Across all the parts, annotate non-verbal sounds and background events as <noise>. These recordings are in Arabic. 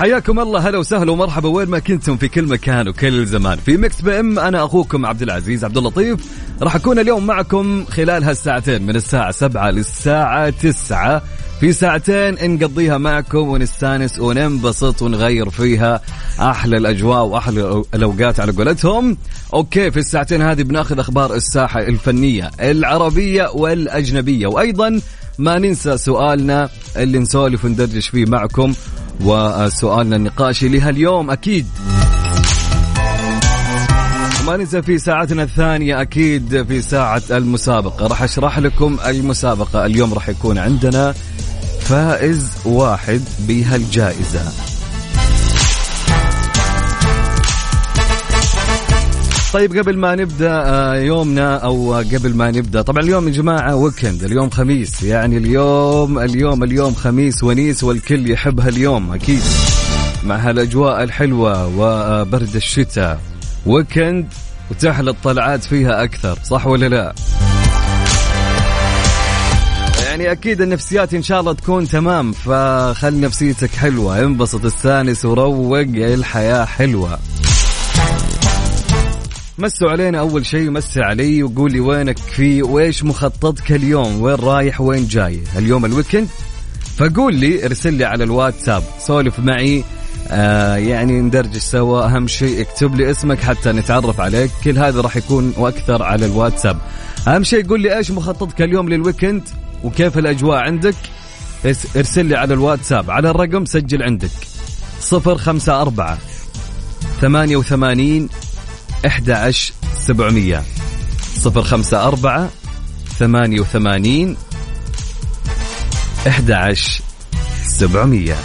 حياكم الله هلا وسهلا ومرحبا. وين ما كنتم في كل مكان وكل زمان. في Mix PM أنا أخوكم عبد العزيز عبد اللطيف. راح أكون اليوم معكم خلال هالساعتين من الساعة 7 للساعة 9 في ساعتين نقضيها معكم ونستانس وننبسط ونغير فيها أحلى الأجواء وأحلى الأوقات على قولتهم. okay في الساعتين هذه بناخذ أخبار الساحة الفنية العربية والأجنبية. وأيضا ما ننسى سؤالنا اللي نسولف وندردش فيه معكم وسؤالنا النقاشي لهاليوم أكيد. وما ننسى في ساعتنا الثانية أكيد في ساعة المسابقة. راح أشرح لكم المسابقة. اليوم راح يكون عندنا فائز واحد بهالجائزة. طيب قبل ما نبدأ آه، يومنا أو قبل ما نبدأ طبعا اليوم يا جماعة ويكند اليوم خميس يعني اليوم اليوم اليوم خميس ونيس والكل يحب هاليوم أكيد مع هالأجواء الحلوة وبرد الشتاء weekend وتحلى الطلعات فيها أكثر صح ولا لا؟ يعني أكيد النفسيات إن شاء الله تكون تمام فخل نفسيتك حلوة انبسط استانس وروق الحياة حلوة مسوا علينا أول شيء مسي علي وقول لي وينك في وإيش مخططك اليوم؟ وين رايح؟ وين جاي؟ اليوم ال weekend؟ فقول لي ارسل لي على الواتساب. سولف معي. آه يعني ندردش سوا. أهم شيء اكتب لي اسمك حتى نتعرف عليك. كل هذا راح يكون وأكثر على الواتساب. أهم شيء قول لي إيش مخططك اليوم لل weekend؟ وكيف الأجواء عندك؟ ارسل لي على الواتساب. على الرقم سجل عندك. صفر خمسة أربعة ثمانية وثمانين 11 700 صفر خمسة أربعة ثمانية وثمانين أحد عشر سبعمية.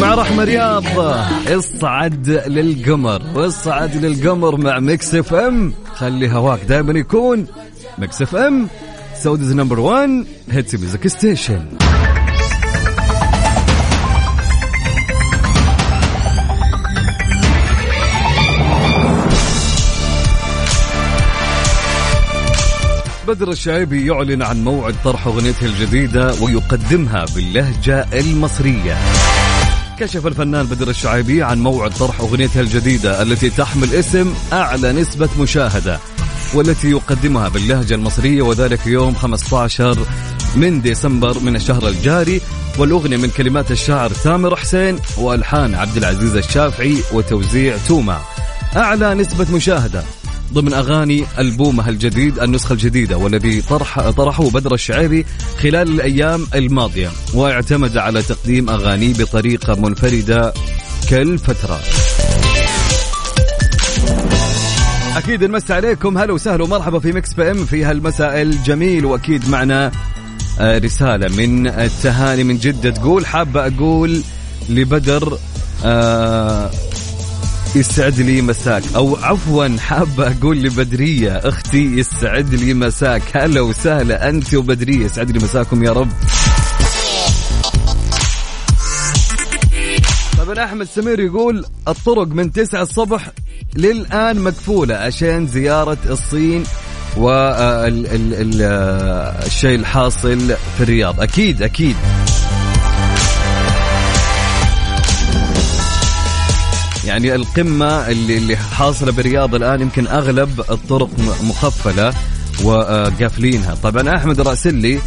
مع رحمة رياض إصعد للقمر واصعد للقمر مع Mix FM. خلي هواك دائما يكون Mix FM Saudi's number 1 hits music station. بدر الشعيبي يعلن عن موعد طرح أغنيته الجديدة ويقدمها باللهجة المصرية. كشف الفنان بدر الشعيبي عن موعد طرح اغنيته الجديدة التي تحمل اسم أعلى نسبة مشاهدة والتي يقدمها باللهجة المصرية وذلك يوم 15 من ديسمبر من الشهر الجاري. والأغنية من كلمات الشاعر تامر حسين وألحان عبد العزيز الشافعي وتوزيع توما. أعلى نسبة مشاهدة. ضمن أغاني البومه الجديد النسخة الجديدة والذي طرح طرحه بدر الشعيبي خلال الأيام الماضية واعتمد على تقديم أغانيه بطريقة منفردة كل فتره. أكيد نمسي عليكم هلا وسهلا ومرحبا في Mix PM في هالمساء الجميل وأكيد معنا آه، رسالة من التهاني من جدة تقول حابة أقول لبدر آه يسعد لي مساك. أو عفوا حابة أقول لبدرية أختي يسعد لي مساك. هلا وسهلا أنت وبدرية. يسعد لي مساكم يا رب. طبعا أحمد سمير يقول الطرق من 9 الصبح للآن مقفولة عشان زيارة الصين والشيء الحاصل في الرياض. أكيد أكيد. يعني القمة اللي اللي حاصلة بالرياض الآن يمكن أغلب الطرق م- مقفلة وقافلينها. طبعا أحمد راسلي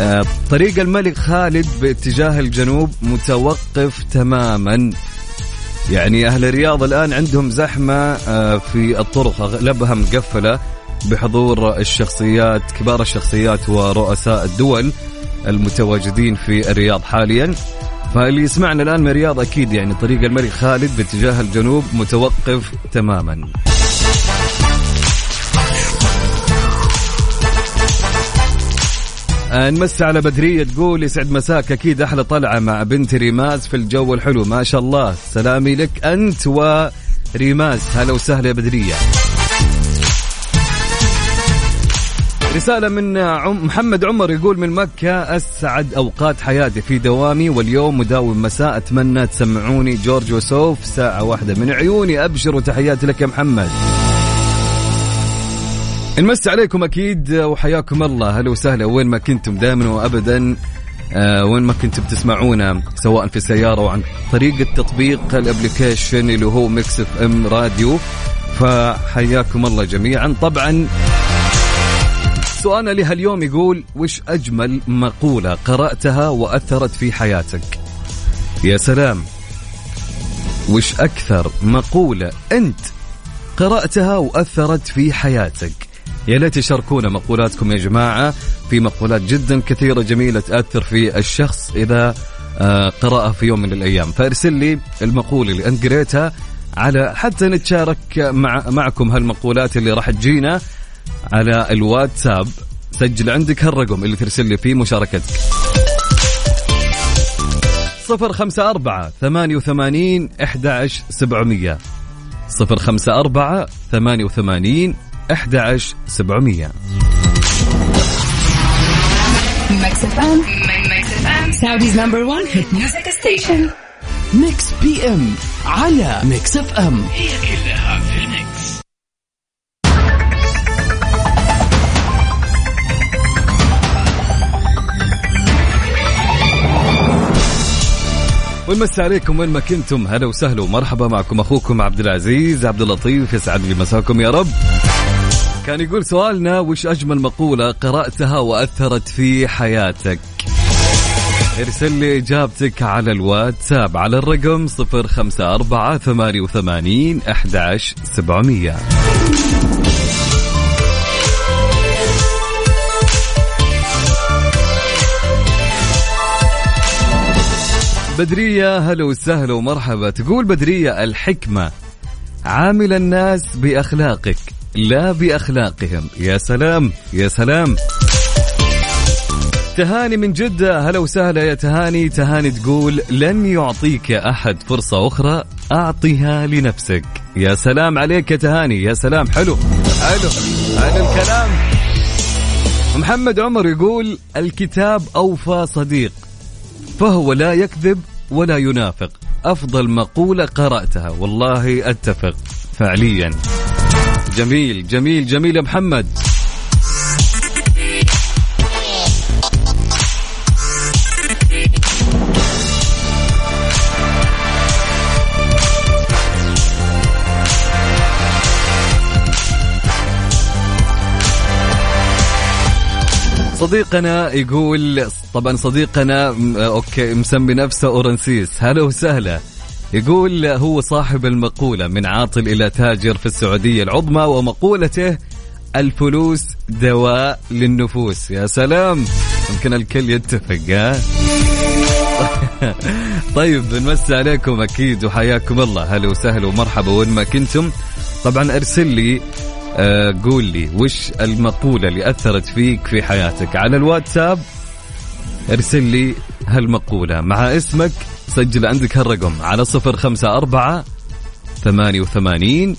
آه، طريق الملك خالد باتجاه الجنوب متوقف تماما. يعني أهل الرياض الآن عندهم زحمة آه، في الطرق. أغلبها مقفلة بحضور الشخصيات كبار الشخصيات ورؤساء الدول المتواجدين في الرياض حاليا. فاللي يسمعنا الآن من الرياض أكيد يعني طريق الملك خالد باتجاه الجنوب متوقف تماما. نمسي على بدرية تقول يسعد مساك. أكيد أحلى طلعة مع بنت ريماز في الجو الحلو. ما شاء الله. سلامي لك أنت وريماز. هلا وسهلا يا بدرية. رسالة من عم محمد عمر يقول من مكة أسعد أوقات حياتي في دوامي واليوم مداوم مساء. أتمنى تسمعوني. جورج وسوف ساعة واحدة من عيوني. أبشر وتحياتي لك يا محمد. نمسي عليكم أكيد وحياكم الله. هلا وسهلا. وين ما كنتم دائما وابدا. آه وين ما كنتم تسمعونا سواء في السيارة أو عن طريق التطبيق ال application اللي هو Mix FM Radio. فحياكم الله جميعا. طبعا سؤالنا لهاليوم يقول وش أجمل مقولة قرأتها وأثرت في حياتك؟ يا سلام. وش أكثر مقولة أنت قرأتها وأثرت في حياتك؟ يا ليت تشاركونا مقولاتكم يا جماعة في مقولات جدا كثيرة جميلة تأثر في الشخص إذا آه، قرأها في يوم من الأيام. فارسل لي المقولة اللي أنت قريتها على حتى نتشارك مع معكم هالمقولات اللي راح تجينا. على الواتساب. سجل عندك هالرقم اللي ترسل لي فيه مشاركتك. صفر خمسة أربعة ثمانية وثمانين أحد سبعمية. صفر خمسة أربعة ثمانية وثمانين 11700 Mix FM Saudi's number 1 hit music station Mix PM على Mix FM هي كلها في ونمسي عليكم؟ وين ما كنتم؟ هلا وسهلا ومرحبا معكم أخوكم عبد العزيز عبد اللطيف يسعد لي مساكم يا رب. كان يقول سؤالنا وش أجمل مقولة قرأتها وأثرت في حياتك؟ ارسل لي إجابتك على الواتساب على الرقم 054 88 11700 بدرية هلا وسهلا ومرحبا. تقول بدرية الحكمة. عامل الناس بأخلاقك لا بأخلاقهم. يا سلام يا سلام. تهاني من جدة هلا وسهلا يا تهاني. تهاني تقول لن يعطيك أحد فرصة أخرى أعطيها لنفسك. يا سلام عليك يا تهاني. يا سلام حلو. حلو. حلو الكلام. محمد عمر يقول الكتاب أوفى صديق. فهو لا يكذب ولا ينافق. أفضل مقولة قرأتها والله أتفق فعليا. جميل جميل جميل يا محمد. صديقنا يقول طبعا صديقنا okay مسمي نفسه أورنسيس. هلا وسهلا. يقول هو صاحب المقولة من عاطل إلى تاجر في السعودية العظمى ومقولته الفلوس دواء للنفوس. يا سلام. يمكن الكل يتفق ها؟ <laughs> طيب نمسي عليكم أكيد وحياكم الله. هلا وسهلا ومرحبا وين ما كنتم. طبعا أرسل لي قول لي وش المقولة اللي أثرت فيك في حياتك؟ على الواتساب ارسل لي هالمقولة. مع اسمك سجل عندك هالرقم على صفر خمسة أربعة ثمانية وثمانين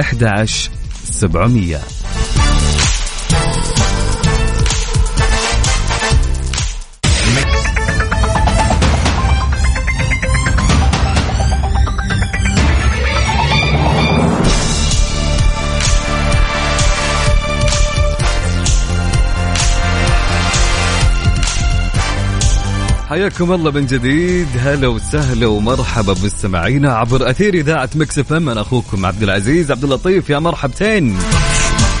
أحد عشر سبعمية. حياكم الله من جديد. هلا وسهلا ومرحبا بمستمعينا عبر أثير إذاعة Mix FM. أنا أخوكم عبد العزيز عبد اللطيف يا مرحبتين.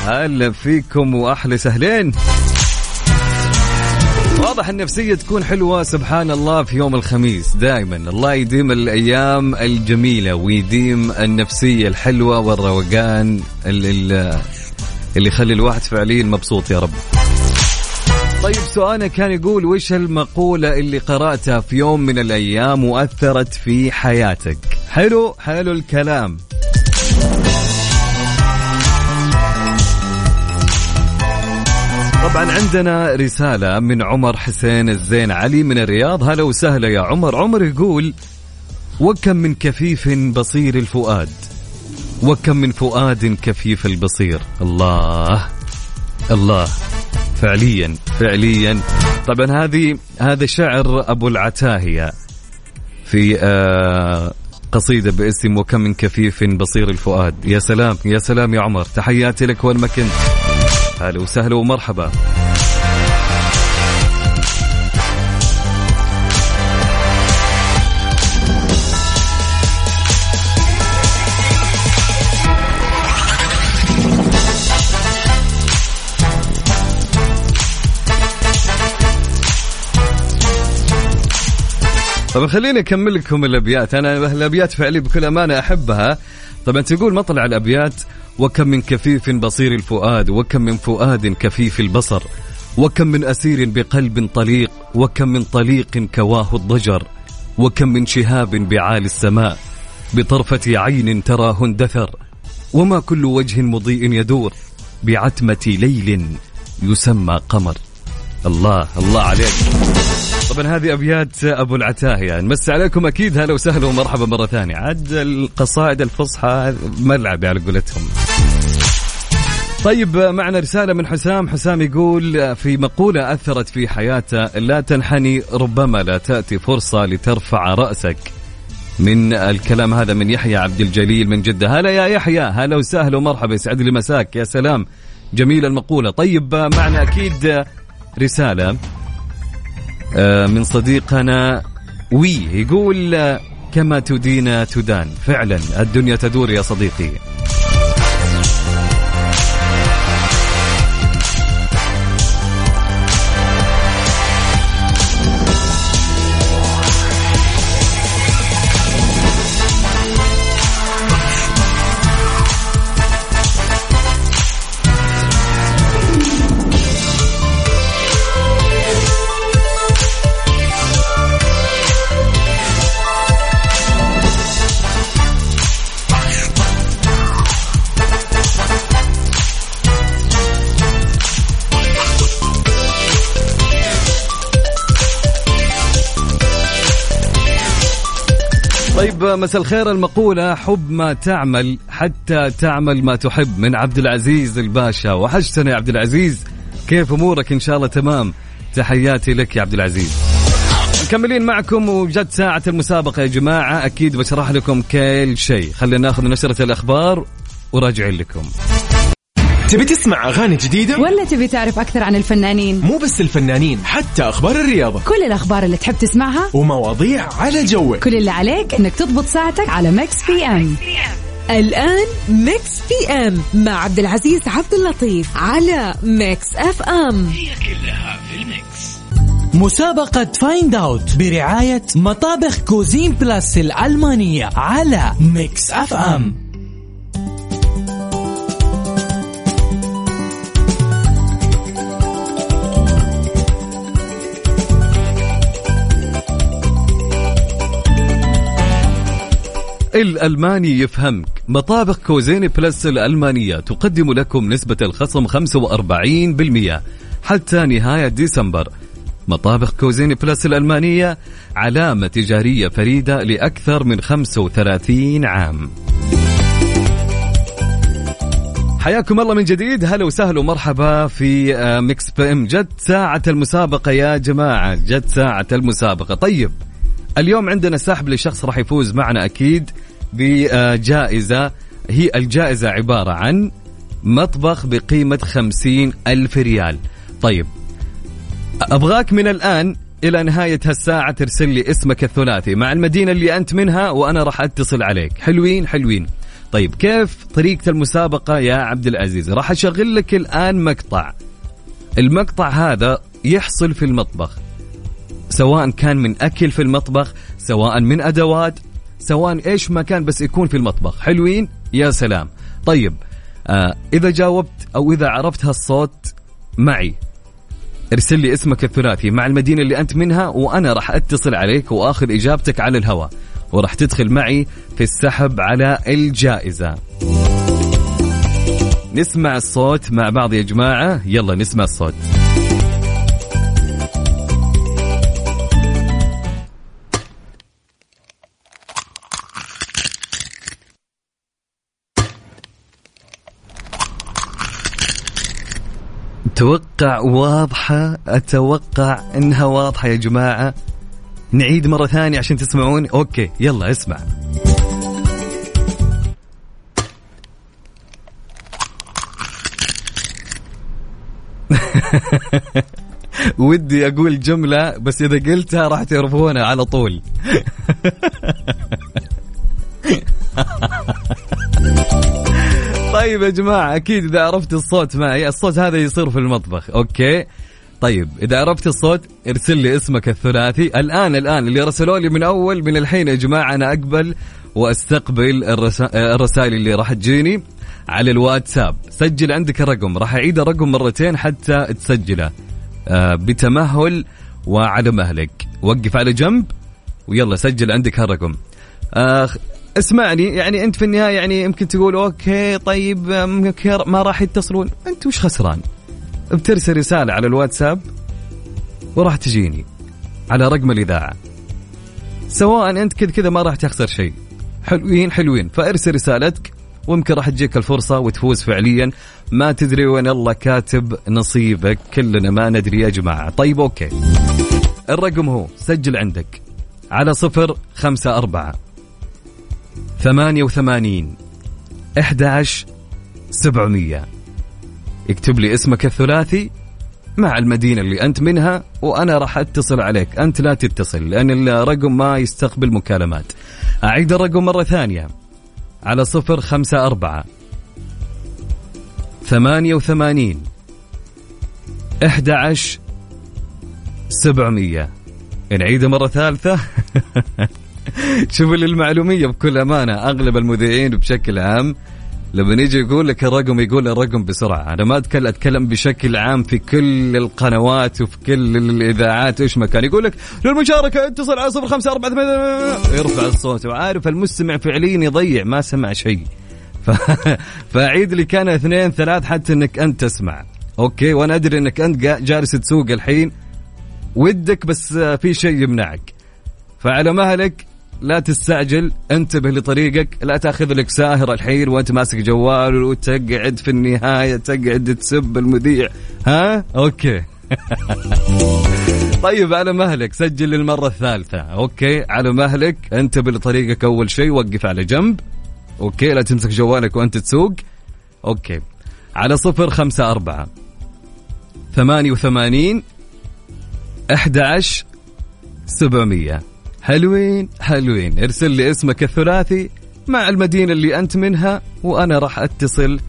هلا فيكم واحلى سهلين واضح النفسية تكون حلوة سبحان الله في يوم الخميس. دائما الله يديم الأيام الجميلة ويديم النفسية الحلوة والروقان اللي, اللي يخلي الواحد فعليا مبسوط يا رب. طيب سؤالنا كان يقول وش المقولة اللي قرأتها في يوم من الأيام وأثرت في حياتك؟ حلو حلو الكلام. طبعا عندنا رسالة من عمر حسين الزين علي من الرياض. هلا وسهلا يا عمر. عمر يقول وكم من كفيف بصير الفؤاد؟ وكم من فؤاد كفيف البصير. الله الله. فعليا فعليا. طبعا هذه هذا شعر أبو العتاهية في آه قصيدة باسم وكم من كفيف بصير الفؤاد. يا سلام يا سلام يا عمر. تحياتي لك وين ما كنت هلا وسهلا ومرحبا. طبعا خليني أكمل لكم الأبيات. أنا الأبيات فعلي بكل أمانة أحبها. طبعا تقول مطلع الأبيات وكم من كفيف بصير الفؤاد وكم من فؤاد كفيف البصر وكم من أسير بقلب طليق وكم من طليق كواه الضجر وكم من شهاب بعالي السماء بطرفة عين تراه اندثر وما كل وجه مضيء يدور بعتمة ليل يسمى قمر. الله الله عليك. طبعا هذه أبيات أبو العتاهية. نمسي عليكم أكيد هلا وسهلا ومرحبا مرة ثانية. عاد القصائد الفصحى ملعبي على قولتهم طيب معنا رسالة من حسام. حسام يقول في مقولة أثرت في حياته لا تنحني ربما لا تأتي فرصة لترفع رأسك. من الكلام هذا من يحيى عبد الجليل من جدة. هلا يا يحيى هلا وسهلا ومرحبا يسعد لي مساك. يا سلام. جميلة المقولة. طيب معنا أكيد رسالة من صديقنا وي يقول آه، كما تدين تدان. فعلا الدنيا تدور يا صديقي. مساء الخير. المقولة حب ما تعمل حتى تعمل ما تحب من عبد العزيز الباشا. وحشتنا يا عبد العزيز. كيف أمورك؟ إن شاء الله تمام. تحياتي لك يا عبد العزيز. مكملين معكم وجت ساعة المسابقة يا جماعة. أكيد بشرح لكم كل شيء. خلينا ناخذ نشرة الأخبار وراجعين لكم. تبي تسمع أغاني جديدة؟ ولا تبي تعرف أكثر عن الفنانين؟ مو بس الفنانين حتى أخبار الرياضة. كل الأخبار اللي تحب تسمعها ومواضيع على جوك. كل اللي عليك إنك تضبط ساعتك على Mix PM الآن Mix PM مع عبد العزيز عبد اللطيف على Mix FM هي كلها في ال Mix. مسابقة Find Out برعاية مطابخ Cuisine Plus الألمانية على Mix FM الألماني يفهمك. مطابخ Cuisine Plus الألمانية تقدم لكم نسبة الخصم 45% حتى نهاية ديسمبر. مطابخ Cuisine Plus الألمانية علامة تجارية فريدة لأكثر من 35 عام. حياكم الله من جديد. هلا وسهلا ومرحبا في آه، Mix PM. جت ساعة المسابقة يا جماعة جت ساعة المسابقة. طيب اليوم عندنا سحب لشخص راح يفوز معنا أكيد بجائزة. هي الجائزة عبارة عن مطبخ بقيمة خمسين ألف ريال. طيب أبغاك من الآن إلى نهاية هالساعة ترسل لي اسمك الثلاثي مع المدينة اللي أنت منها وأنا راح أتصل عليك. حلوين حلوين. طيب كيف طريقة المسابقة يا عبد العزيز؟ راح أشغل لك الآن مقطع. المقطع هذا يحصل في المطبخ. سواء كان من أكل في المطبخ سواء من أدوات سواء إيش ما كان بس يكون في المطبخ. حلوين؟ يا سلام. طيب آه إذا جاوبت أو إذا عرفت هالصوت معي ارسل لي اسمك الثلاثي مع المدينة اللي أنت منها وأنا راح أتصل عليك وآخذ إجابتك على الهواء وراح تدخل معي في السحب على الجائزة. نسمع الصوت مع بعض يا جماعة. يلا نسمع الصوت. أتوقع واضحة أتوقع إنها واضحة يا جماعة. نعيد مرة ثانية عشان تسمعون أوكي يلا اسمع. <laughs> ودي أقول جملة بس إذا قلتها راح تعرفونها على طول. <laughs> طيب يا جماعة أكيد إذا عرفت الصوت معي الصوت هذا يصير في المطبخ أوكي؟ طيب إذا عرفت الصوت ارسل لي اسمك الثلاثي. الآن الآن اللي رسلوا لي من أول من الحين يا جماعة أنا أقبل وأستقبل الرسائل اللي راح تجيني على الواتساب. سجل عندك الرقم راح أعيد الرقم مرتين حتى تسجله. آه بتمهل وعلى مهلك. وقف على جنب ويلا سجل عندك هالرقم. آه اسمعني يعني أنت في النهاية يعني يمكن تقول أوكي طيب ما راح يتصلون. أنت وش خسران؟ بترسل رسالة على الواتساب وراح تجيني على رقم الإذاعة. سواء أنت كذا كذا ما راح تخسر شيء. حلوين حلوين. فارسل رسالتك ويمكن راح تجيك الفرصة وتفوز فعليا. ما تدري وين الله كاتب نصيبك كلنا ما ندري يا جماعة. طيب أوكي. الرقم هو سجل عندك على صفر خمسة أربعة ثمانية وثمانين إحدى عشر سبعمية. اكتب لي اسمك الثلاثي مع المدينة اللي أنت منها وأنا راح أتصل عليك. أنت لا تتصل لأن الرقم ما يستقبل مكالمات. أعيد الرقم مرة ثانية. على صفر خمسة أربعة. ثمانية وثمانين عشر سبعمية. نعيده مرة ثالثة. <laughs> <laughs> شوف المعلومية بكل أمانة. أغلب المذيعين بشكل عام لما يجي يقول لك الرقم يقول الرقم بسرعة. أنا ما اتكلم أتكلم بشكل عام في كل القنوات وفي كل الإذاعات إيش مكان يقول لك للمشاركة اتصل على صفر خمسة أربعة ثمانية يرفع الصوت. وعارف المستمع فعليا يضيع ما سمع شيء. ف... <laughs> فأعيد لي كان اثنين ثلاث حتى إنك أنت تسمع. أوكي وأنا أدري إنك أنت جالس تسوق الحين. ودك بس في شيء يمنعك. فعلى مهلك لا تستعجل انتبه لطريقك لا تاخذ لك ساهر الحين وانت ماسك جوال وتقعد في النهاية تقعد تسب المذيع. ها؟ okay. <laughs> طيب على مهلك سجل للمرة الثالثة. okay على مهلك انتبه لطريقك أول شيء وقف على جنب. okay لا تمسك جوالك وأنت تسوق. okay. على صفر خمسة أربعة ثمانية وثمانين أحد عشر سبعمية. حلوين حلوين ارسل لي اسمك الثلاثي مع المدينة اللي أنت منها وأنا راح أتصل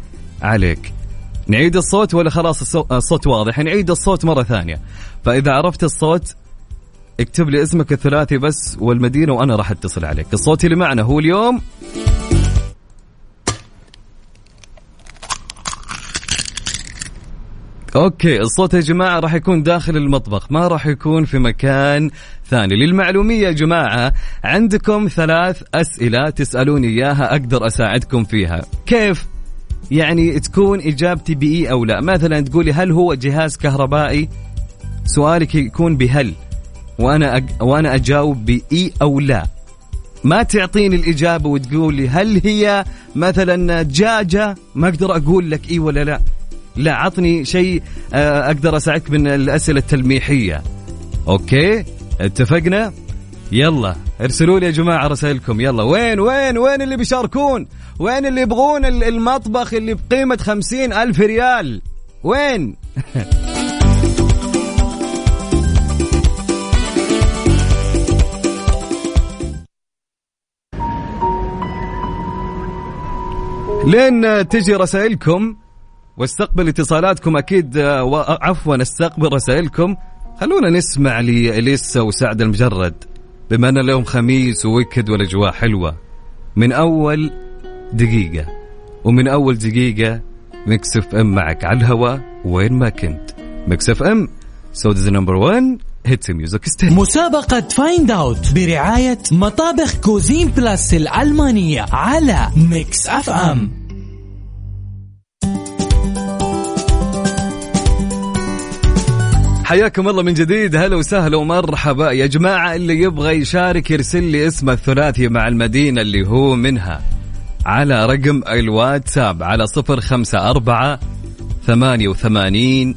عليك. نعيد الصوت ولا خلاص الصوت واضح؟ نعيد الصوت مرة ثانية. فإذا عرفت الصوت اكتب لي اسمك الثلاثي بس والمدينة وأنا راح أتصل عليك. الصوت اللي معنا هو اليوم أوكي الصوت يا جماعة راح يكون داخل المطبخ ما راح يكون في مكان ثاني. للمعلومية يا جماعة عندكم ثلاث أسئلة تسألوني إياها أقدر أساعدكم فيها. كيف يعني تكون إجابتي بإي أو لا؟ مثلا تقولي هل هو جهاز كهربائي؟ سؤالك يكون بهل وأنا أج... وأنا أجاوب بإي أو لا. ما تعطيني الإجابة وتقول لي هل هي مثلا دجاجه ما أقدر أقول لك إي ولا لا. لا عطني شيء آه، أقدر أساعدك من الأسئلة التلميحية. okay؟ اتفقنا؟ يلا ارسلوا لي يا جماعة رسائلكم. يلا وين وين وين اللي بيشاركون؟ وين اللي يبغون المطبخ اللي بقيمة خمسين ألف ريال؟ وين؟ <laughs> لين تجي رسائلكم واستقبل اتصالاتكم أكيد آه، عفوا استقبل رسائلكم. خلونا نسمع لإليسا وسعد المجرد بما أن اليوم خميس و weekend والأجواء حلوة. من أول دقيقة ومن أول دقيقة ميكس إف إم معك على الهواء وين ما كنت. ميكس إف إم Saudi's number 1 hits music مسابقة Find Out برعاية مطابخ كوزين بلس الألمانية على ميكس إف إم. حياكم الله من جديد. هلا وسهلا ومرحبا. يا جماعة اللي يبغى يشارك يرسل لي اسمه الثلاثي مع المدينة اللي هو منها. على رقم الواتساب على صفر خمسة أربعة ثمانية وثمانين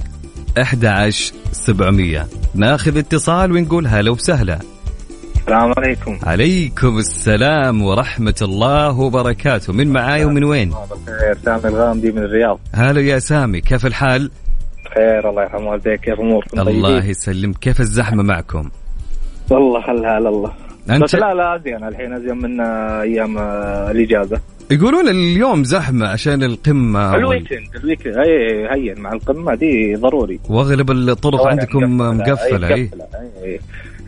أحد سبعمية. ناخذ اتصال ونقول هلا وسهلا. السلام عليكم. عليكم السلام ورحمة الله وبركاته. من معاي ومن وين؟ سامي الغامدي من الرياض. هلا يا سامي كيف الحال؟ بخير الله يرحم والديك كيف أموركم؟ الله؟ يسلمك كيف الزحمة معكم؟ والله خلها على الله. أنت- بس لا لا أزين. الحين أزين من أيام آه، الإجازة. يقولون اليوم زحمة عشان القمة. وال- ال weekend ال weekend. أي هين مع القمة دي ضروري. وأغلب الطرق عندكم مقفلة إي إي.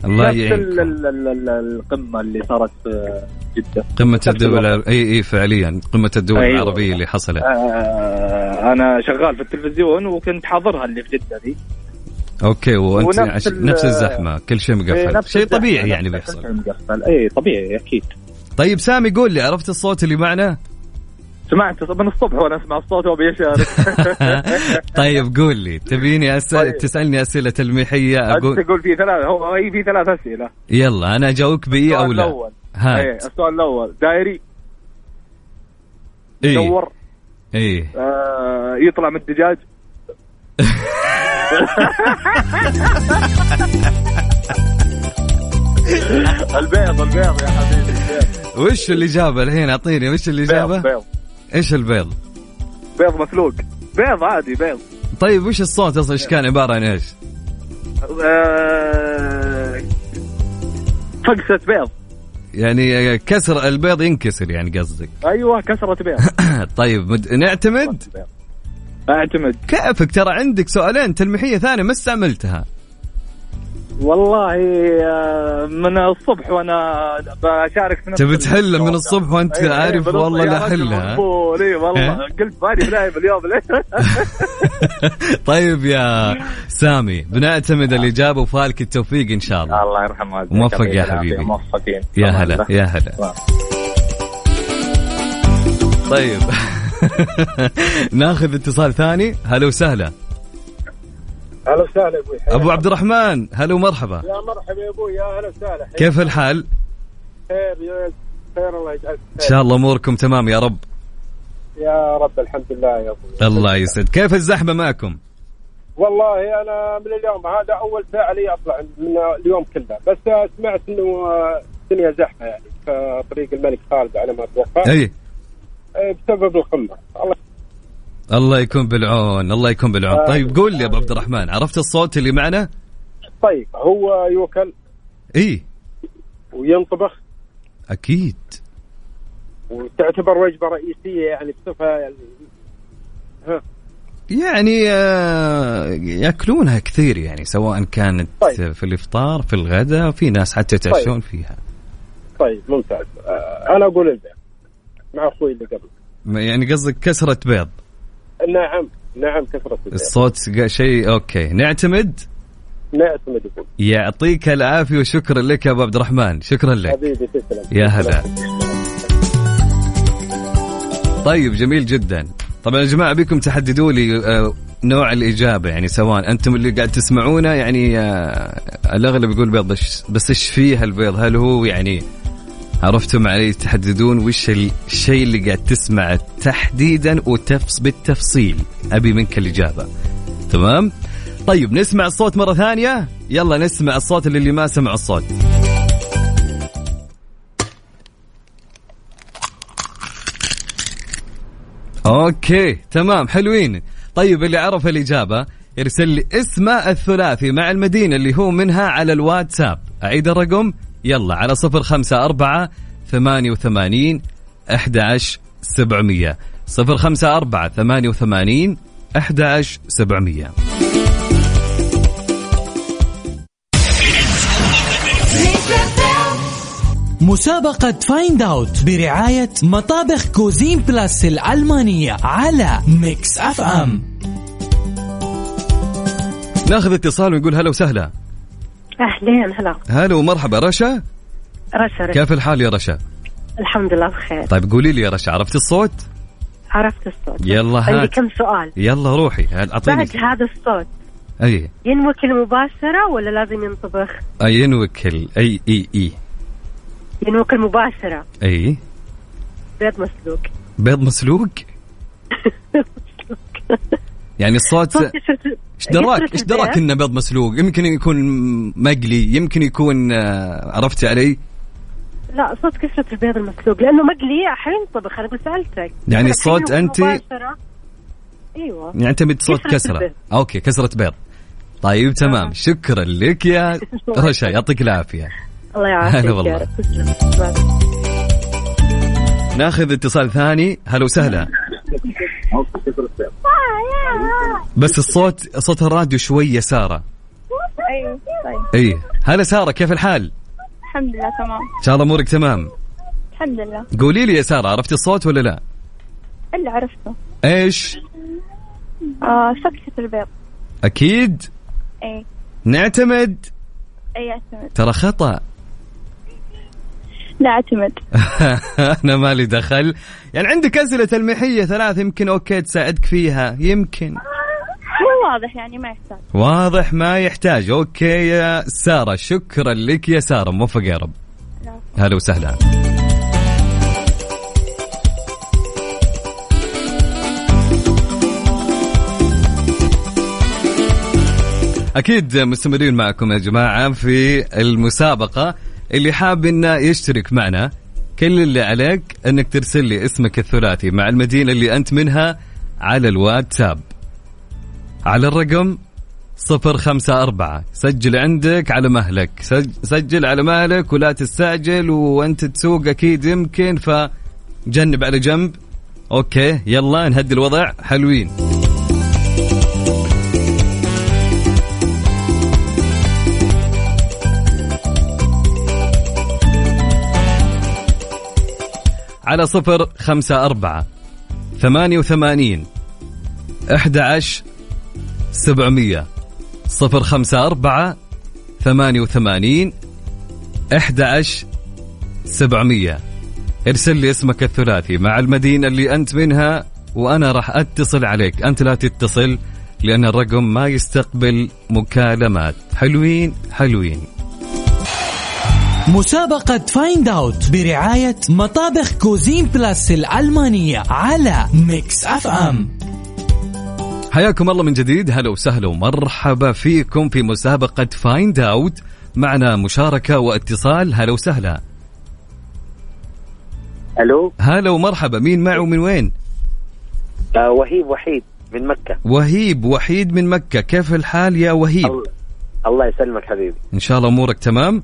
الله ال- القمة اللي صارت في جدة. قمة نفس الدول. اي إي فعليا. قمة الدول أيوة. العربية اللي حصلت. آه أنا شغال في التلفزيون وكنت حاضرها اللي في جدة دي. أوكي وأنت ونفس عش... نفس الزحمة. كل شيء مقفل. شيء طبيعي يعني بيحصل إي طبيعي أكيد. طيب سامي قول لي عرفت الصوت اللي معنا؟ سمعت من الصبح وأنا أسمع الصوت وابي اشارك <laughs> طيب قول لي تبيني أسأل... طيب. تسألني أسئلة تلميحية أنت أقول تقول في ثلاث هو هي في ثلاث أسئلة. يلا أنا أجاوبك بإي أو السؤال لا. الأول. إيه، هات السؤال الأول. دايري. إيه يدور إيه آه يطلع من الدجاج. <laughs> البيض البيض يا حبيبي البيض. وش الإجابة الحين؟ أعطيني وش الإجابة بيض بيض. إيش البيض؟ بيض مسلوق. بيض عادي بيض. طيب وش الصوت أصلا إيش كان عبارة عن إيش؟ آه فقسة بيض. يعني كسر البيض ينكسر يعني قصدك. <laughs> أيوه كسرة بيض. طيب مد... نعتمد؟ أعتمد. كيفك؟ ترى عندك سؤالين تلميحية ثانية ما استعملتها. والله آه، من الصبح وأنا بشارك في تبي تحل من. الصبح وأنت أيوة، عارف بالضبط. والله لا حلها. اي والله؟ قلت ماني بنايم اليوم ليه طيب يا سامي بنعتمد الإجابة وفالك التوفيق إن شاء الله. الله يرحم والديك. موفق يا حبيبي. موفقين. يا. هلا يا هلا. طيب. <laughs> ناخذ اتصال ثاني. هلا وسهلا. هلا وسهلا أبوي. أبو عبد الرحمن هلا ومرحبا. يا مرحبا يا أبوي يا هلا وسهلا. كيف الحال؟ خير يا خير الله يجعلك إن شاء الله أموركم تمام يا رب. يا رب الحمد لله يا أبوي. الله يسعد كيف الزحمة معكم؟ والله أنا من اليوم هذا أول ساعه لي أطلع من اليوم كله. بس سمعت إنه الدنيا زحمة يعني في طريق الملك خالد على ما أتوقع. أي. إيه، بسبب القمة. الله الله يكون بالعون الله يكون بالعون. طيب قول لي يا أبو عبد الرحمن عرفت الصوت اللي معنا؟ طيب هو يوكل. إي. وينطبخ. أكيد. وتعتبر وجبة رئيسية يعني بصفة يعني يعني آه، يأكلونها كثير يعني سواء كانت طيب. في الإفطار في الغداء في ناس حتى يتعشون فيها. طيب ممتاز. آه، أنا أقول البيع مع أخوي اللي قبل. يعني قصدك كسرة بيض؟ نعم نعم كثرة الصوت شيء أوكي. نعتمد؟ نعتمد يعطيك العافية وشكرا لك يا أبو عبد الرحمن. شكرا لك. حبيبي تسلم. يا هلا. طيب جميل جدا. طبعا يا جماعة بكم تحددوا لي آه، نوع الإجابة؟ يعني سواء أنتم اللي قاعد تسمعونا يعني آه، الأغلب يقول بيض بس بس إيش فيه البيض هل هو يعني عرفتم علي تحددون وش ال- الشيء اللي قاعد تسمعه تحديدا وتفص بالتفصيل. أبي منك الإجابة. تمام؟ طيب نسمع الصوت مرة ثانية. يلا نسمع الصوت اللي, اللي ما سمع الصوت. أوكي تمام حلوين. طيب اللي عرف الإجابة يرسل لي اسمه الثلاثي مع المدينة اللي هو منها على الواتساب. أعيد الرقم؟ يلا على صفر خمسة أربعة ثمانية وثمانين أحد سبعمية. صفر خمسة أربعة ثمانية وثمانين أحد سبعمية. مسابقة Find Out برعاية مطابخ كوزين بلاس الألمانية على ميكس اف ام ناخذ اتصال ونقول هلا وسهلا. أهلين هلا. هلا ومرحبا. رشا؟ رشا رشا. كيف الحال يا رشا؟ الحمد لله بخير. طيب قولي لي يا رشا عرفت الصوت؟ عرفت الصوت. يلا عندي هات. كم سؤال؟ يلا روحي أعطيني؟ بعد هذا الصوت. أي. ينوكل مباشرة ولا لازم ينطبخ؟ أي ينوكل أي أي أي. ينوكل مباشرة. أي. بيض مسلوق. بيض مسلوق؟ <laughs> يعني الصوت إيش دراك كسرة إيش دراك. إنه بيض مسلوق؟ يمكن يكون مقلي يمكن يكون آه، عرفتي علي؟ لا صوت كسرة البيض المسلوق لأنه مقلي حينطبخ أنا سألتك. يعني لكن الصوت مباشرة. أيوه. يعني أنت بتصوت كسرة. البيض. أوكي كسرة بيض. طيب تمام. آه. شكرا لك يا <laughs> رشا يعطيك العافية. الله يعافيك هلا والله. ناخذ اتصال ثاني. هلا وسهلا. بس الصوت صوت الراديو شوي يا سارة. أيوه طيب. إي. هلا سارة كيف الحال؟ الحمد لله تمام. إن شاء الله أمورك تمام. الحمد لله. قولي لي يا سارة عرفتي الصوت ولا لا؟ اللي عرفته. إيش؟ آه سكتة البيض. أكيد. إي. نعتمد. إي أعتمد. ترى خطأ. لا اعتمد. <laughs> أنا مالي دخل. يعني عندك أسئلة تلميحية ثلاث يمكن أوكي تساعدك فيها. يمكن. مو واضح يعني ما يحتاج. واضح ما يحتاج. أوكي يا سارة شكرا لك يا سارة. موفق يا رب. هلا وسهلا. أكيد مستمرين معكم يا جماعة في المسابقة. اللي حاب إنه يشترك معنا كل اللي عليك إنك ترسل لي اسمك الثلاثي مع المدينة اللي أنت منها على الواتساب. على الرقم صفر خمسة أربعة. سجل عندك على مهلك. سج- سجل على مهلك ولا تستعجل وأنت تسوق أكيد يمكن فجنب على جنب. أوكي يلا نهدي الوضع. حلوين. على صفر خمسة أربعة ثمانية وثمانين أحد عشر سبعمية صفر خمسة أربعة ثمانية وثمانين أحد عشر سبعمية. ارسل لي اسمك الثلاثي مع المدينة اللي أنت منها وأنا راح أتصل عليك. أنت لا تتصل لأن الرقم ما يستقبل مكالمات. حلوين حلوين. مسابقة Find Out برعاية مطابخ كوزين بلاس الألمانية على ميكس اف ام حياكم الله من جديد. هلا وسهلا ومرحبا فيكم في مسابقة Find Out معنا مشاركة واتصال. هلا وسهلا. ألو؟ هلا ومرحبا. مين معه من وين؟ آه وهيب وحيد من مكة. وهيب وحيد من مكة. كيف الحال يا وهيب؟ الله, الله يسلمك حبيبي. إن شاء الله أمورك تمام؟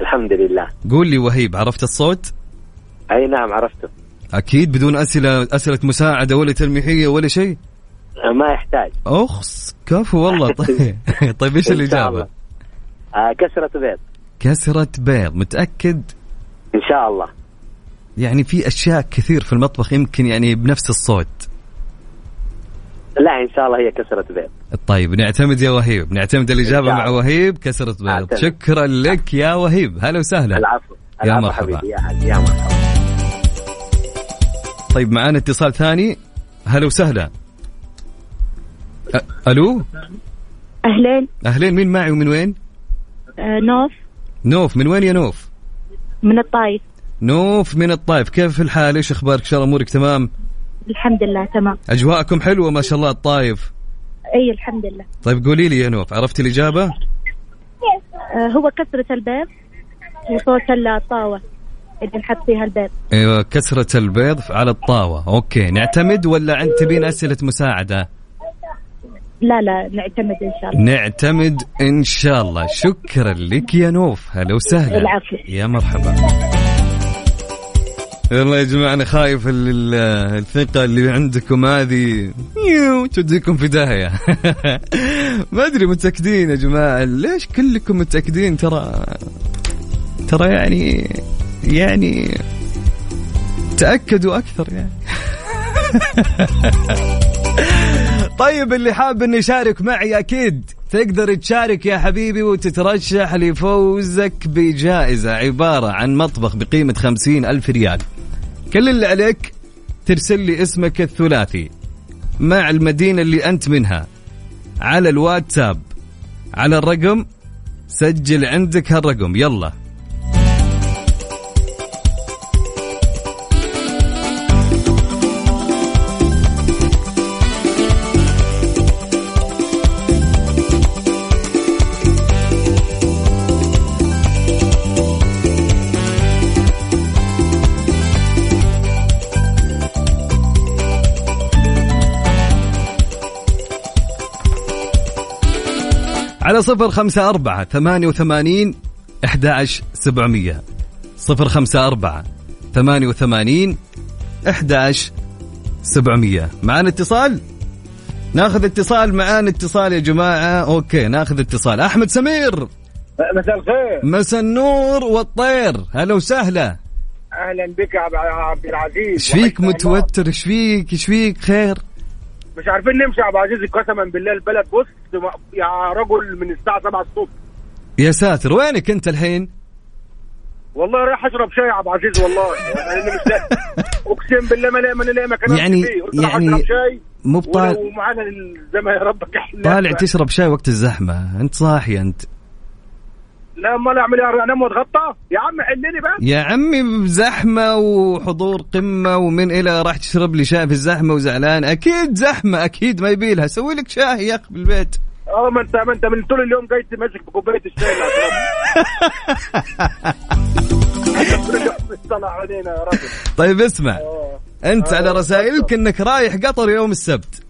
الحمد لله قول لي وهيب عرفت الصوت؟ أي نعم عرفته أكيد بدون أسئلة أسئلة مساعدة ولا تلميحية ولا شيء؟ آه ما يحتاج أخس كفو والله <laughs> طيب طيب الإجابة؟ الله. آه كسرة بيض كسرة بيض متأكد؟ إن شاء الله يعني في أشياء كثير في المطبخ يمكن يعني بنفس الصوت لا إن شاء الله هي كسرة بيض. طيب نعتمد يا وهيب. نعتمد شاء مع. وهيب. كسرة بيض. أعتمد. شكرا لك يا وهيب. هلا وسهلا. العفو. يا العفو مرحبا. حبيبي. يا مرحبا. طيب معانا اتصال ثاني. هلا وسهلا. ألو؟ أهلين. أهلين. مين معي ومن وين؟ آه نوف. نوف. من وين يا نوف؟ من الطايف. نوف من الطائف كيف الحال؟ إيش أخبارك؟ إن شاء الله أمورك تمام؟ الحمد لله تمام. أجواءكم حلوة ما شاء الله الطايف. أي الحمد لله. طيب قولي لي يا نوف عرفتي الإجابة؟ آه هو كسرة البيض وصوت الطاوة اللي نحط فيها البيض. أيوه كسرة البيض على الطاوة، أوكي نعتمد ولا أنت تبين أسئلة مساعدة؟ لا لا نعتمد إن شاء الله. نعتمد إن شاء الله، شكرا لك يا نوف، هلا وسهلا. العفو. يا مرحبا. والله يا جماعة أنا خايف ال- ال- الثقة اللي عندكم هذه. توديكم في داهية؟ <laughs> ما أدري متأكدين يا جماعة. ليش كلكم متأكدين؟ ترى ترى يعني يعني تأكدوا أكثر يعني. <laughs> طيب اللي حاب إنه يشارك معي أكيد تقدر تشارك يا حبيبي وتترشح لفوزك بجائزة عبارة عن مطبخ بقيمة خمسين ألف ريال. كل اللي عليك ترسل لي اسمك الثلاثي. مع المدينة اللي أنت منها. على الواتساب. على الرقم. سجل عندك هالرقم. يلا. على صفر خمسة أربعة ثمانية وثمانين أحد سبعمية. صفر خمسة أربعة ثمانية وثمانين أحد سبعمية. معنا اتصال؟ ناخذ اتصال معانا اتصال يا جماعة. أوكي ناخذ اتصال. أحمد سمير. مساء الخير. مساء النور والطير. هلا وسهلا. أهلا بك يا عبد العزيز. إيش فيك متوتر؟ إيش فيك؟ إيش فيك؟ خير؟ مش عارفين نمشي يا عبد العزيز قسما بالله البلد. بص يا رجل من الساعة 7 الصبح. يا ساتر وينك انت الحين؟ والله رايح أشرب شاي يا عبد العزيز والله. يعني مش أقسم بالله ما لاقي ما لاقي مكان يعني يعني أشرب شاي مو طالع ومعانا زي ما ربك طالع تشرب شاي وقت الزحمة. أنت صاحي أنت. لا امال اعمل إيه انام واتغطى يا عم حلني بقى يا عمي زحمه وحضور قمة ومن إلى راح تشرب لي شاي في الزحمة وزعلان. أكيد زحمة أكيد ما يبي لها. سوي لك شاي يا أخي بالبيت. أه ما انت ما أنت من طول اليوم جاي ماسك بكوباية الشاي <laughs> <laughs> طيب اسمع. أنت. على رسائلك إنك رايح قطر يوم السبت.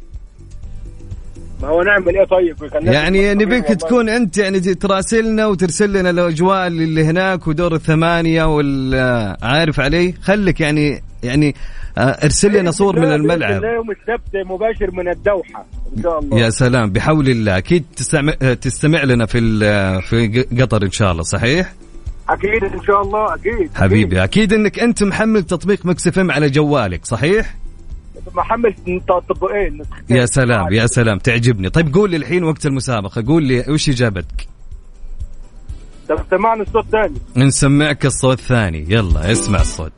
ما هو نعمل إيه طيب؟ يعني نبيك تكون أنت يعني تراسلنا وترسل لنا الأجواء اللي هناك ودور الثمانية وال عارف علي. خليك يعني يعني ارسل لنا صور من الملعب. يوم السبت مباشر من الدوحة إن شاء الله. يا سلام بحول الله. أكيد تستمع تستمع لنا في في قطر إن شاء الله صحيح؟ أكيد إن شاء الله أكيد حبيبي أكيد. إنك أنت محمل تطبيق مكس إف على جوالك صحيح؟ محمل تطبيقين يا سلام يا سلام تعجبني. طيب قول لي الحين وقت المسابقة قول لي وش إجابتك؟ طب سمعنا الصوت ثاني. نسمعك الصوت الثاني. يلا اسمع الصوت.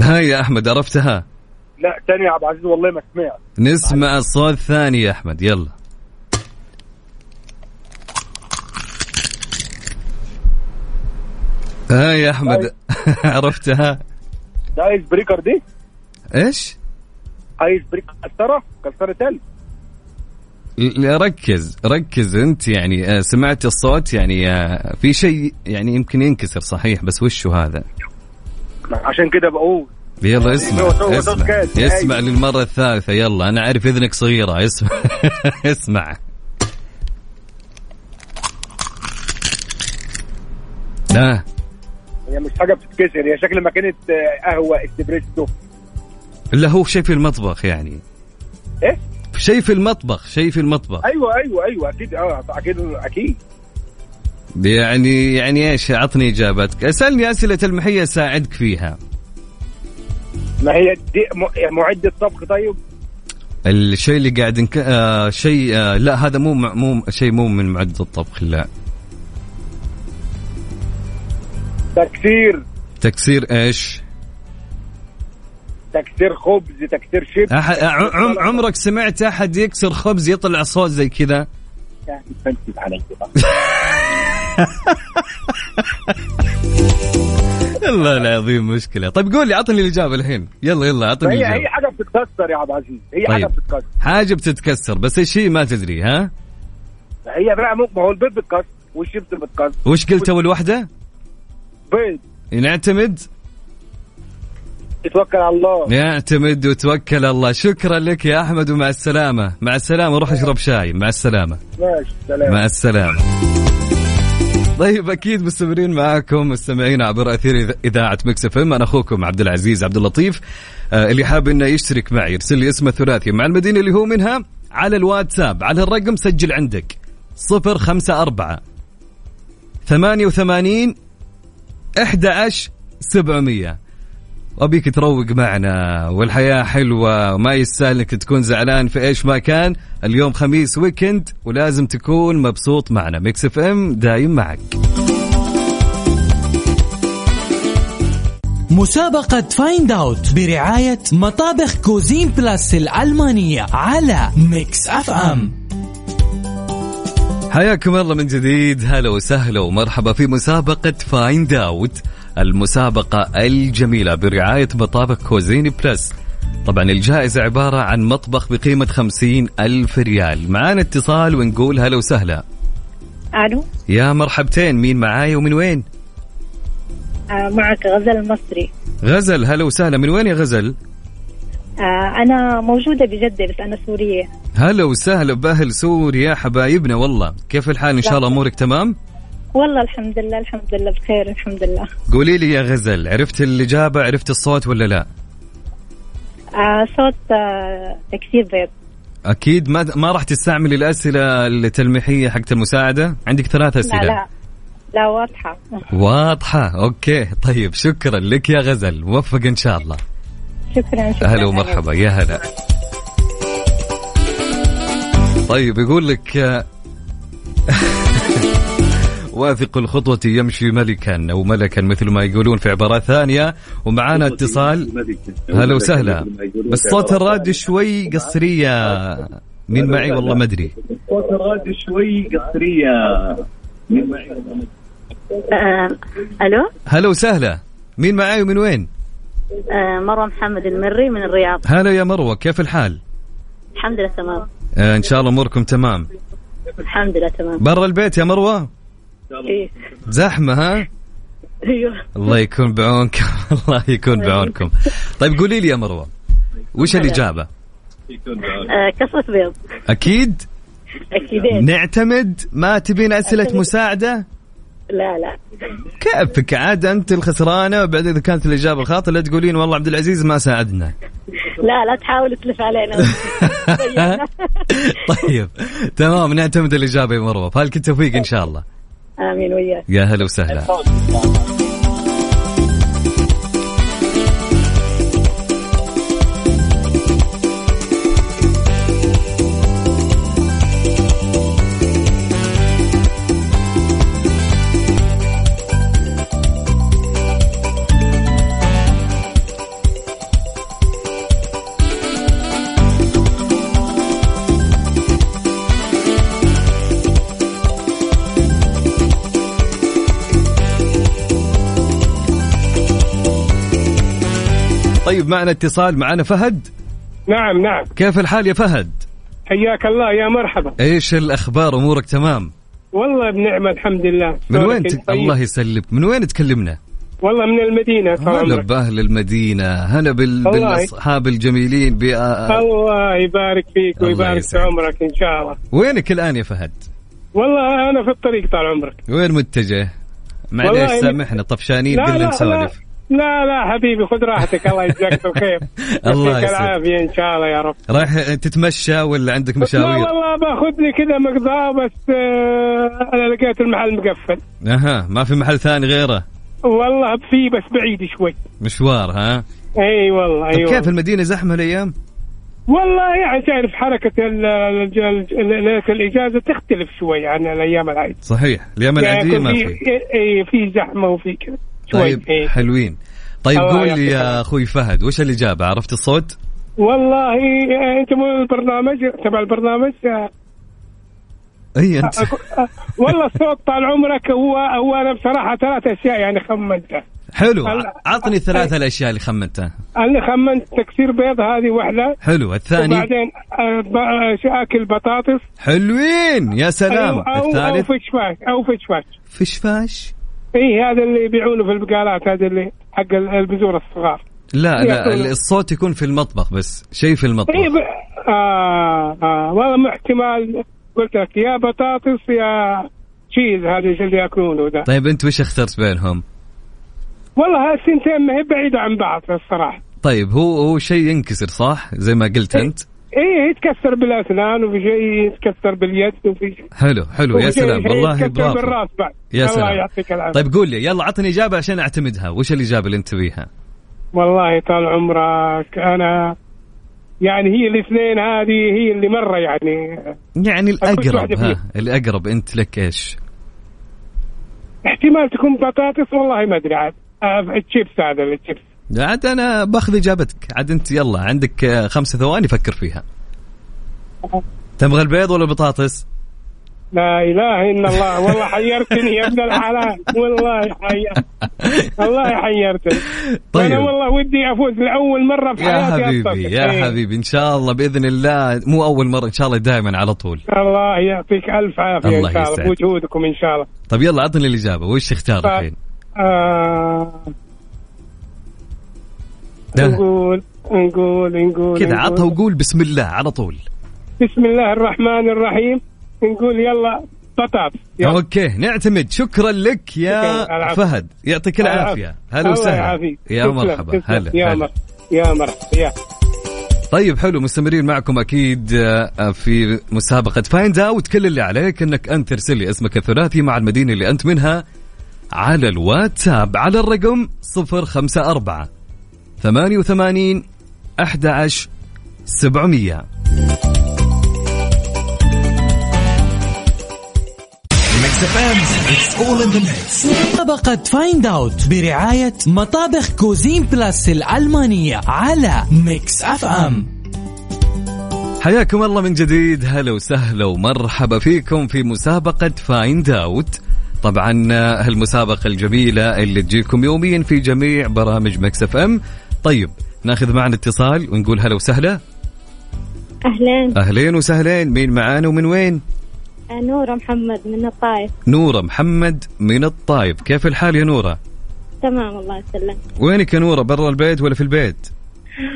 ها يا أحمد عرفتها؟ لا ثاني يا عبد العزيز والله ما سمعت. نسمع الصوت الثاني يا أحمد يلا. ها يا أحمد. <laughs> عرفتها ده ice breaker دي؟ إيش؟ ice breaker كسرة؟ كسرة تلج. ركز ركز أنت يعني سمعت الصوت يعني في شيء يعني يمكن ينكسر صحيح بس وشه هذا؟ عشان كده بقول. يلا اسمع اسمع اسمع للمرة الثالثة يلا أنا أعرف إذنك صغيرة اسمع <laughs> اسمع. لا هي مش حاجة بتتكسر هي شكل ما كانت قهوة اسبريسو لا هو شيء في المطبخ يعني. إيه؟ شيء في المطبخ شيء في المطبخ. أيوه أيوه أيوه أكيد آه أكيد أكيد. يعني يعني إيش؟ عطني إجابتك. أسألني أسئلة المحيه أساعدك فيها. ما هي دي معدة طبخ طيب؟ الشيء اللي قاعد نك... آه شيء آه لا هذا مو مو شيء مو من معدة الطبخ لا. تكسير تكسير إيش؟ تكسير خبز تكسير شيبس أح... عم... عمرك سمعت أحد يكسر خبز يطلع صوت زي كذا؟ يعني <laughs> والله العظيم مشكلة طيب قول لي عطني الإجابة الحين يلا يلا عطني هي الإجابة هي حاجة بتتكسر يا عبد العزيز هي طيب. حاجة بتتكسر حاجة بتتكسر بس إيش هي ما تدري ها؟ هي بقى ما هو البيض بيتكسر والشيبس بيتكسر وش قلت أول واحدة؟ بيض. نعتمد توكل على الله. يعتمد وتوكل على الله. شكرا لك يا أحمد ومع السلامة. مع السلامة روح اشرب شاي. مع السلامة. ماشي سلام. مع السلامة. طيب أكيد مستمرين معاكم مستمعين عبر أثير إذاعة مكس إف إم. أنا أخوكم عبد العزيز عبد اللطيف. آه اللي حاب إنه يشترك معي يرسل لي اسمه ثلاثي مع المدينة اللي هو منها على الواتساب على الرقم سجل عندك. صفر خمسة أربعة ثمانية وثمانين أحد عشر سبعمية. وأبيك تروق معنا والحياة حلوة وما يستاهل انك تكون زعلان في إيش ما كان. اليوم خميس weekend ولازم تكون مبسوط معنا. ميكس اف ام دايم معك. مسابقة Find Out برعاية مطابخ كوزين بلاس الألمانية على ميكس اف ام حياكم الله من جديد. هلا وسهلا ومرحبا في مسابقة Find Out المسابقة الجميلة برعاية مطابخ كوزين بلس. طبعا الجائزة عبارة عن مطبخ بقيمة خمسين ألف ريال. معانا اتصال ونقول هلا وسهلا. ألو؟ يا مرحبتين مين معاي ومن وين؟ آه معك غزل المصري. غزل هلا وسهلا. من وين يا غزل؟ آه أنا موجودة بجدة بس أنا سورية. هلا وسهلا باهل سوريا حبايبنا والله. كيف الحال؟ إن شاء الله أمورك تمام؟ والله الحمد لله الحمد لله بخير الحمد لله. قولي لي يا غزل عرفت الاجابه عرفت الصوت ولا لا؟ آه صوت آه تكسير بيض. أكيد. ما ما راح تستعمل الأسئلة التلميحية حقت المساعدة؟ عندك ثلاث لا أسئلة. لا. لا واضحة. واضحة. أوكي. طيب شكرا لك يا غزل. موفق إن شاء الله. شكرا شكرا هلا ومرحبا. يا هلا. طيب يقول لك <laughs> واثق الخطوة يمشي ملكا أو ملكا مثل ما يقولون في عبارات ثانية. ومعانا اتصال. هلا وسهلا. بس صوت الراديو شوي قصرية. مين معي والله ما أدري. صوت الراديو شوي قصرية. من معي. آه ألو؟ هلا وسهلا. مين معي ومن وين؟ آه مروة محمد المري من الرياض. هلا يا مروة كيف الحال؟ الحمد لله تمام. آه إن شاء الله أموركم تمام. الحمد لله تمام. برا البيت يا مروة؟ إيه. زحمة ها؟ أيوه. الله يكون بعونكم <laughs> الله يكون بعونكم. طيب قولي لي يا مروة وش الإجابة؟ آه كسرة بيض. أكيد؟ اكيدين نعتمد ما تبين أسئلة مساعدة؟ لا لا. كيفك؟ عاد أنت الخسرانة وبعدين إذا كانت الإجابة خاطئة لا تقولين والله عبد العزيز ما ساعدنا. لا لا تحاول تلف علينا. <laughs> طيب تمام نعتمد الإجابة يا مروة. فالك التوفيق إن شاء الله. آمين وياك. يا هلا وسهلا. طيب معنا اتصال معنا فهد؟ نعم نعم. كيف الحال يا فهد؟ حياك الله يا مرحبا. إيش الأخبار؟ أمورك تمام؟ والله بنعمة الحمد لله. من وين ت... طيب؟ الله يسلمك. من وين تكلمنا؟ والله من المدينة هلا بأهل المدينة. هلا بال... والله. بالأصحاب الجميلين ب... الله يبارك فيك الله ويبارك في. عمرك إن شاء الله. وينك الآن يا فهد؟ والله أنا في الطريق طال عمرك. وين متجه؟ معليش سامحنا طفشانين قلنا نسولف. لا لا حبيبي خذ راحتك الله يجزاك <laughs> بالخير. الله يعطيك يسعدك. العافية إن شاء الله يا رب. رايح تتمشى ولا عندك لا مشاوير؟ والله باخذ لي كذا مقضاء بس آه أنا لقيت المحل مقفل. أها ما في محل ثاني غيره؟ والله في بس بعيد شوي. مشوار ها؟ إي والله طيب اي كيف والله. المدينة؟ زحمة الأيام؟ والله يعني تعرف حركة ليلة الإجازة تختلف شوي عن الأيام العادية. صحيح الأيام يعني العادية ما في في. إي في زحمة وفي كذا. شوي. طيب إيه. حلوين. طيب قول لي يا. أخوي فهد وش الإجابة؟ عرفت الصوت؟ والله آه، أنت مو البرنامج تبع البرنامج؟ أي أنت. أكو- آه، والله الصوت طال عمرك هو هو أنا بصراحة ثلاث أشياء يعني خمنتها حلو. عطني الثلاثة الأشياء اللي خمنتها أنا خمنت تكسير بيض هذه واحدة. حلو. الثاني؟ وبعدين آه، أكل بطاطس. حلوين. يا سلام. أو, أو, أو الثالث فشفاش أو فشفاش فشفاش اي هذا اللي يبيعونه في البقالات هذا اللي حق البذور الصغار لا لا. الصوت يكون في المطبخ بس شيء في المطبخ اي ب... آه آه والله ما احتمال قلت لك يا بطاطس يا تشيز هذا اللي يأكلونه ده طيب أنت وش اخترت بينهم؟ والله هالسنتين ما هي بعيدة عن بعض الصراحة طيب هو هو شيء ينكسر صح؟ زي ما قلت إيه. إيه يتكسر بالأسنان وفي شيء يتكسر باليد وفي شيء. حلو حلو يا سلام. والله برافو بالراس بعد. يا الله سلام. يعطيك العافية. طيب قول لي يلا عطني إجابة عشان أعتمدها. وش الإجابة اللي أنت تبيها؟ والله طال عمرك أنا يعني هي الاثنين هذه هي اللي مرة يعني يعني الأقرب ها. الأقرب. أنت لك إيش؟ احتمال تكون بطاطس والله ما أدري عاد. آه، الشيبس هذا الشيبس. عاد أنا بأخذ إجابتك. عاد أنت يلا عندك آه، خمس ثواني فكر فيها. تبغى البيض ولا البطاطس؟ لا إله إلا الله. والله حيرتني يا ابن الحلال. والله حير <laughs> والله حيرتني. طيب. أنا والله ودي أفوز لأول مرة في يا حياتي حبيبي أتصل. يا إيه. حبيبي إن شاء الله بإذن الله. مو أول مرة إن شاء الله دائما على طول. الله يعطيك ألف عافية الله إن شاء الله. بوجودكم إن شاء الله. طيب يلا عطني الإجابة. وش اختار طيب. الحين؟ آه ده. نقول نقول نقول كذا. عطها وقول بسم الله على طول بسم الله الرحمن الرحيم نقول يلا بطاطس يلا. أوكي نعتمد شكرا لك يا شكراً. فهد يعطيك العافية هلا وسهلا. يا مرحبا. هلا يا. مرحبا يا مرحبا يا طيب حلو مستمرين معكم أكيد آه، في مسابقة Find Out كل اللي عليك إنك أنت ترسل لي اسمك الثلاثي مع المدينة اللي أنت منها على الواتساب على الرقم 054 88 11 700 مسابقة Find Out برعاية مطابخ Cuisine Plus الألمانية على Mix F M حياكم الله من جديد هلا وسهلا ومرحبا فيكم في مسابقة Find Out طبعا آه، هالمسابقة الجميلة اللي تجيكم يوميا في جميع برامج Mix FM طيب ناخذ معنا اتصال ونقول هلا وسهلا. أهلين. أهلين وسهلين. مين معانا ومن وين؟ نورة محمد من الطايف نورة محمد من الطايف كيف الحال يا نورة؟ تمام الله يسلمك. وينك يا نورة برا البيت ولا في البيت؟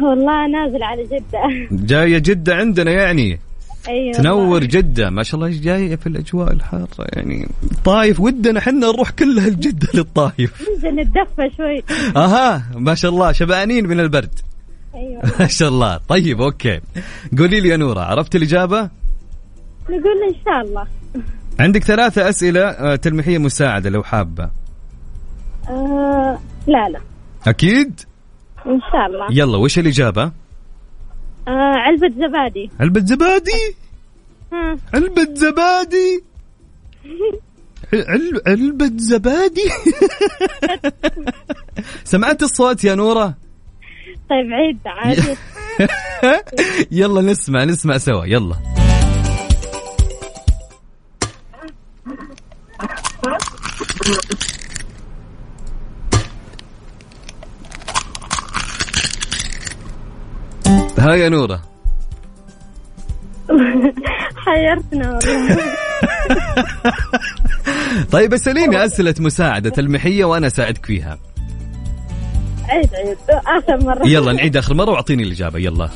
والله نازل على جدة. <laughs> جاية جدة عندنا يعني. أيوه. تنور جدة. ما شاء الله جاية في الأجواء الحارة. يعني طايف. ودنا حنا نروح كلها الجدة للطايف. <laughs> نتدفى شوي. أها. ما شاء الله. شبعانين من البرد. أيوه. <laughs> ما شاء الله. طيب أوكي. قولي لي يا نورة عرفت الإجابة؟ نقول إن شاء الله. عندك ثلاثة أسئلة آه، تلميحية مساعدة لو حابة. آه لا لا. أكيد؟ إن شاء الله. يلا وش الإجابة؟ آه علبة زبادي. علبة زبادي؟ ها. علبة زبادي؟ <laughs> عل... علبة زبادي؟ <laughs> سمعت الصوت يا نورة؟ طيب عيد عادي <laughs> يلا نسمع نسمع سوا يلا. ها يا نورة. <laughs> حيرتنا <laughs> طيب اسأليني أسئلة مساعدة تلميحية وأنا أساعدك فيها. عيد عيد. آخر مرة. يلا نعيد آخر مرة وأعطيني الإجابة. يلا.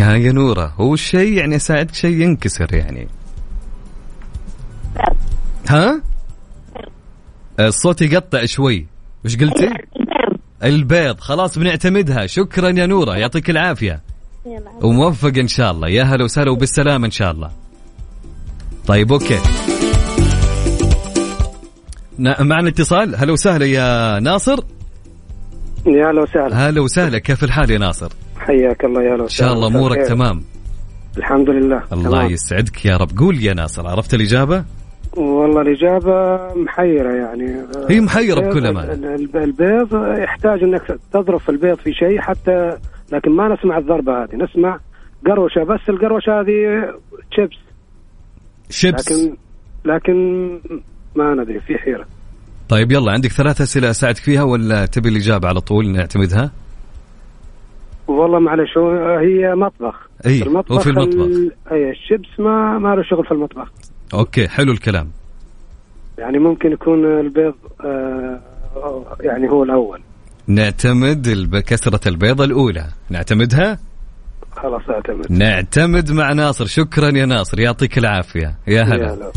ها يا نورة هو الشيء يعني أساعدك شيء ينكسر يعني. ها؟ الصوت يقطع شوي. وش قلتي؟ البيض. خلاص بنعتمدها. شكرا يا نورة. يعطيك العافية. وموفق إن شاء الله. يا هلا وسهلا وبالسلامة إن شاء الله. طيب أوكي. نا- معنا اتصال. هلا وسهلا يا ناصر. يا هلا وسهلا. هلا وسهلا. كيف الحال يا ناصر؟ حياك الله يا هلا إن شاء الله أمورك. تمام. الحمد لله. الله تمام. يسعدك يا رب. قول يا ناصر عرفت الإجابة؟ والله الإجابة محيرة يعني. هي محيرة بكل أمانة. ال- ال- البيض يحتاج إنك تظرف البيض في شيء حتى لكن ما نسمع الضربة هذه. نسمع قروشة بس القروشة هذه شيبس شيبس لكن لكن ما ندري في حيرة. طيب يلا عندك ثلاث أسئلة أساعدك فيها ولا تبي الإجابة على طول نعتمدها؟ والله معلش هي مطبخ. اي المطبخ هو في المطبخ. ال- أي الشيبس ما ما له شغل في المطبخ. Okay حلو الكلام. يعني ممكن يكون البيض آه يعني هو الأول. نعتمد كسرة البيضة الأولى. نعتمدها؟ خلاص أعتمد. نعتمد مع ناصر. شكرا يا ناصر. يعطيك العافية. يا هلا.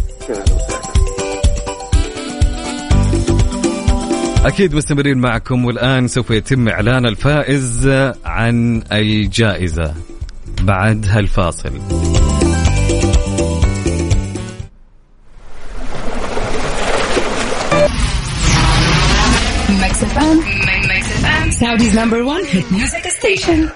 أكيد مستمرين معكم والآن سوف يتم إعلان الفائز عن الجائزة بعد هالفاصل. Mix FM. Mix FM. Saudi's number one hit music station.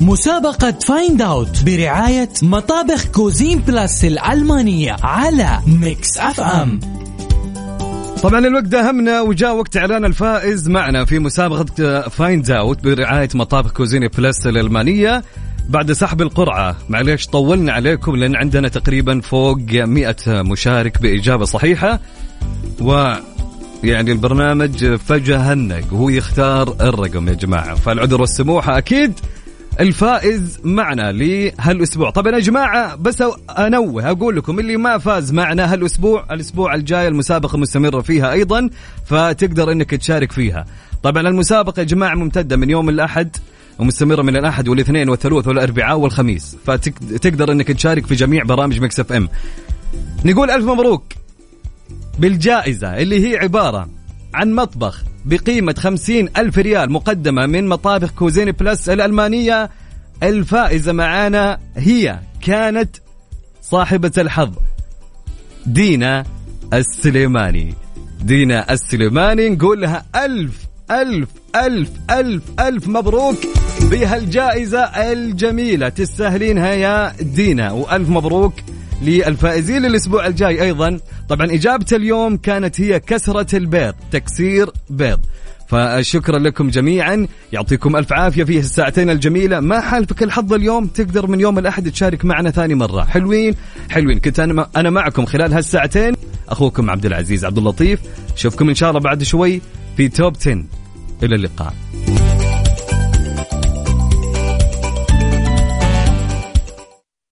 مسابقة Find Out برعاية مطابخ Cuisine Plus الألمانية على Mix FM طبعا الوقت داهمنا وجاء وقت إعلان الفائز معنا في مسابقة Find Out برعاية مطابخ Cuisine Plus الألمانية بعد سحب القرعة معليش طولنا عليكم لأن عندنا تقريبا فوق 100 مشارك بإجابة صحيحة و يعني البرنامج فجأة هنق وهو يختار الرقم يا جماعة. فالعذر والسموحة أكيد الفائز معنا لهالأسبوع. طبعا يا جماعة بس أنوه أقول لكم اللي ما فاز معنا هالأسبوع الأسبوع الجاي المسابقة مستمرة فيها أيضا فتقدر إنك تشارك فيها. طبعا المسابقة يا جماعة ممتدة من يوم الأحد ومستمرة من الأحد والاثنين والثلاث والأربعاء والخميس. فتقدر إنك تشارك في جميع برامج Mix FM. نقول ألف مبروك. بالجائزة اللي هي عبارة عن مطبخ بقيمة خمسين ألف ريال مقدمة من مطابخ Cuisine Plus الألمانية. الفائزة معانا هي كانت صاحبة الحظ دينا السليماني. دينا السليماني نقول لها ألف ألف ألف ألف ألف مبروك بهالجائزة الجميلة. تستاهلينها يا دينا وألف مبروك للفائزين للأسبوع الجاي أيضا. طبعا إجابة اليوم كانت هي كسرة البيض تكسير بيض. فشكرا لكم جميعا. يعطيكم ألف عافية في الساعتين الجميلة. ما حالفك الحظ اليوم؟ تقدر من يوم الأحد تشارك معنا ثاني مرة. حلوين حلوين. كنت أنا أنا معكم خلال هالساعتين. أخوكم عبد العزيز عبد اللطيف. أشوفكم إن شاء الله بعد شوي في توب 10 إلى اللقاء.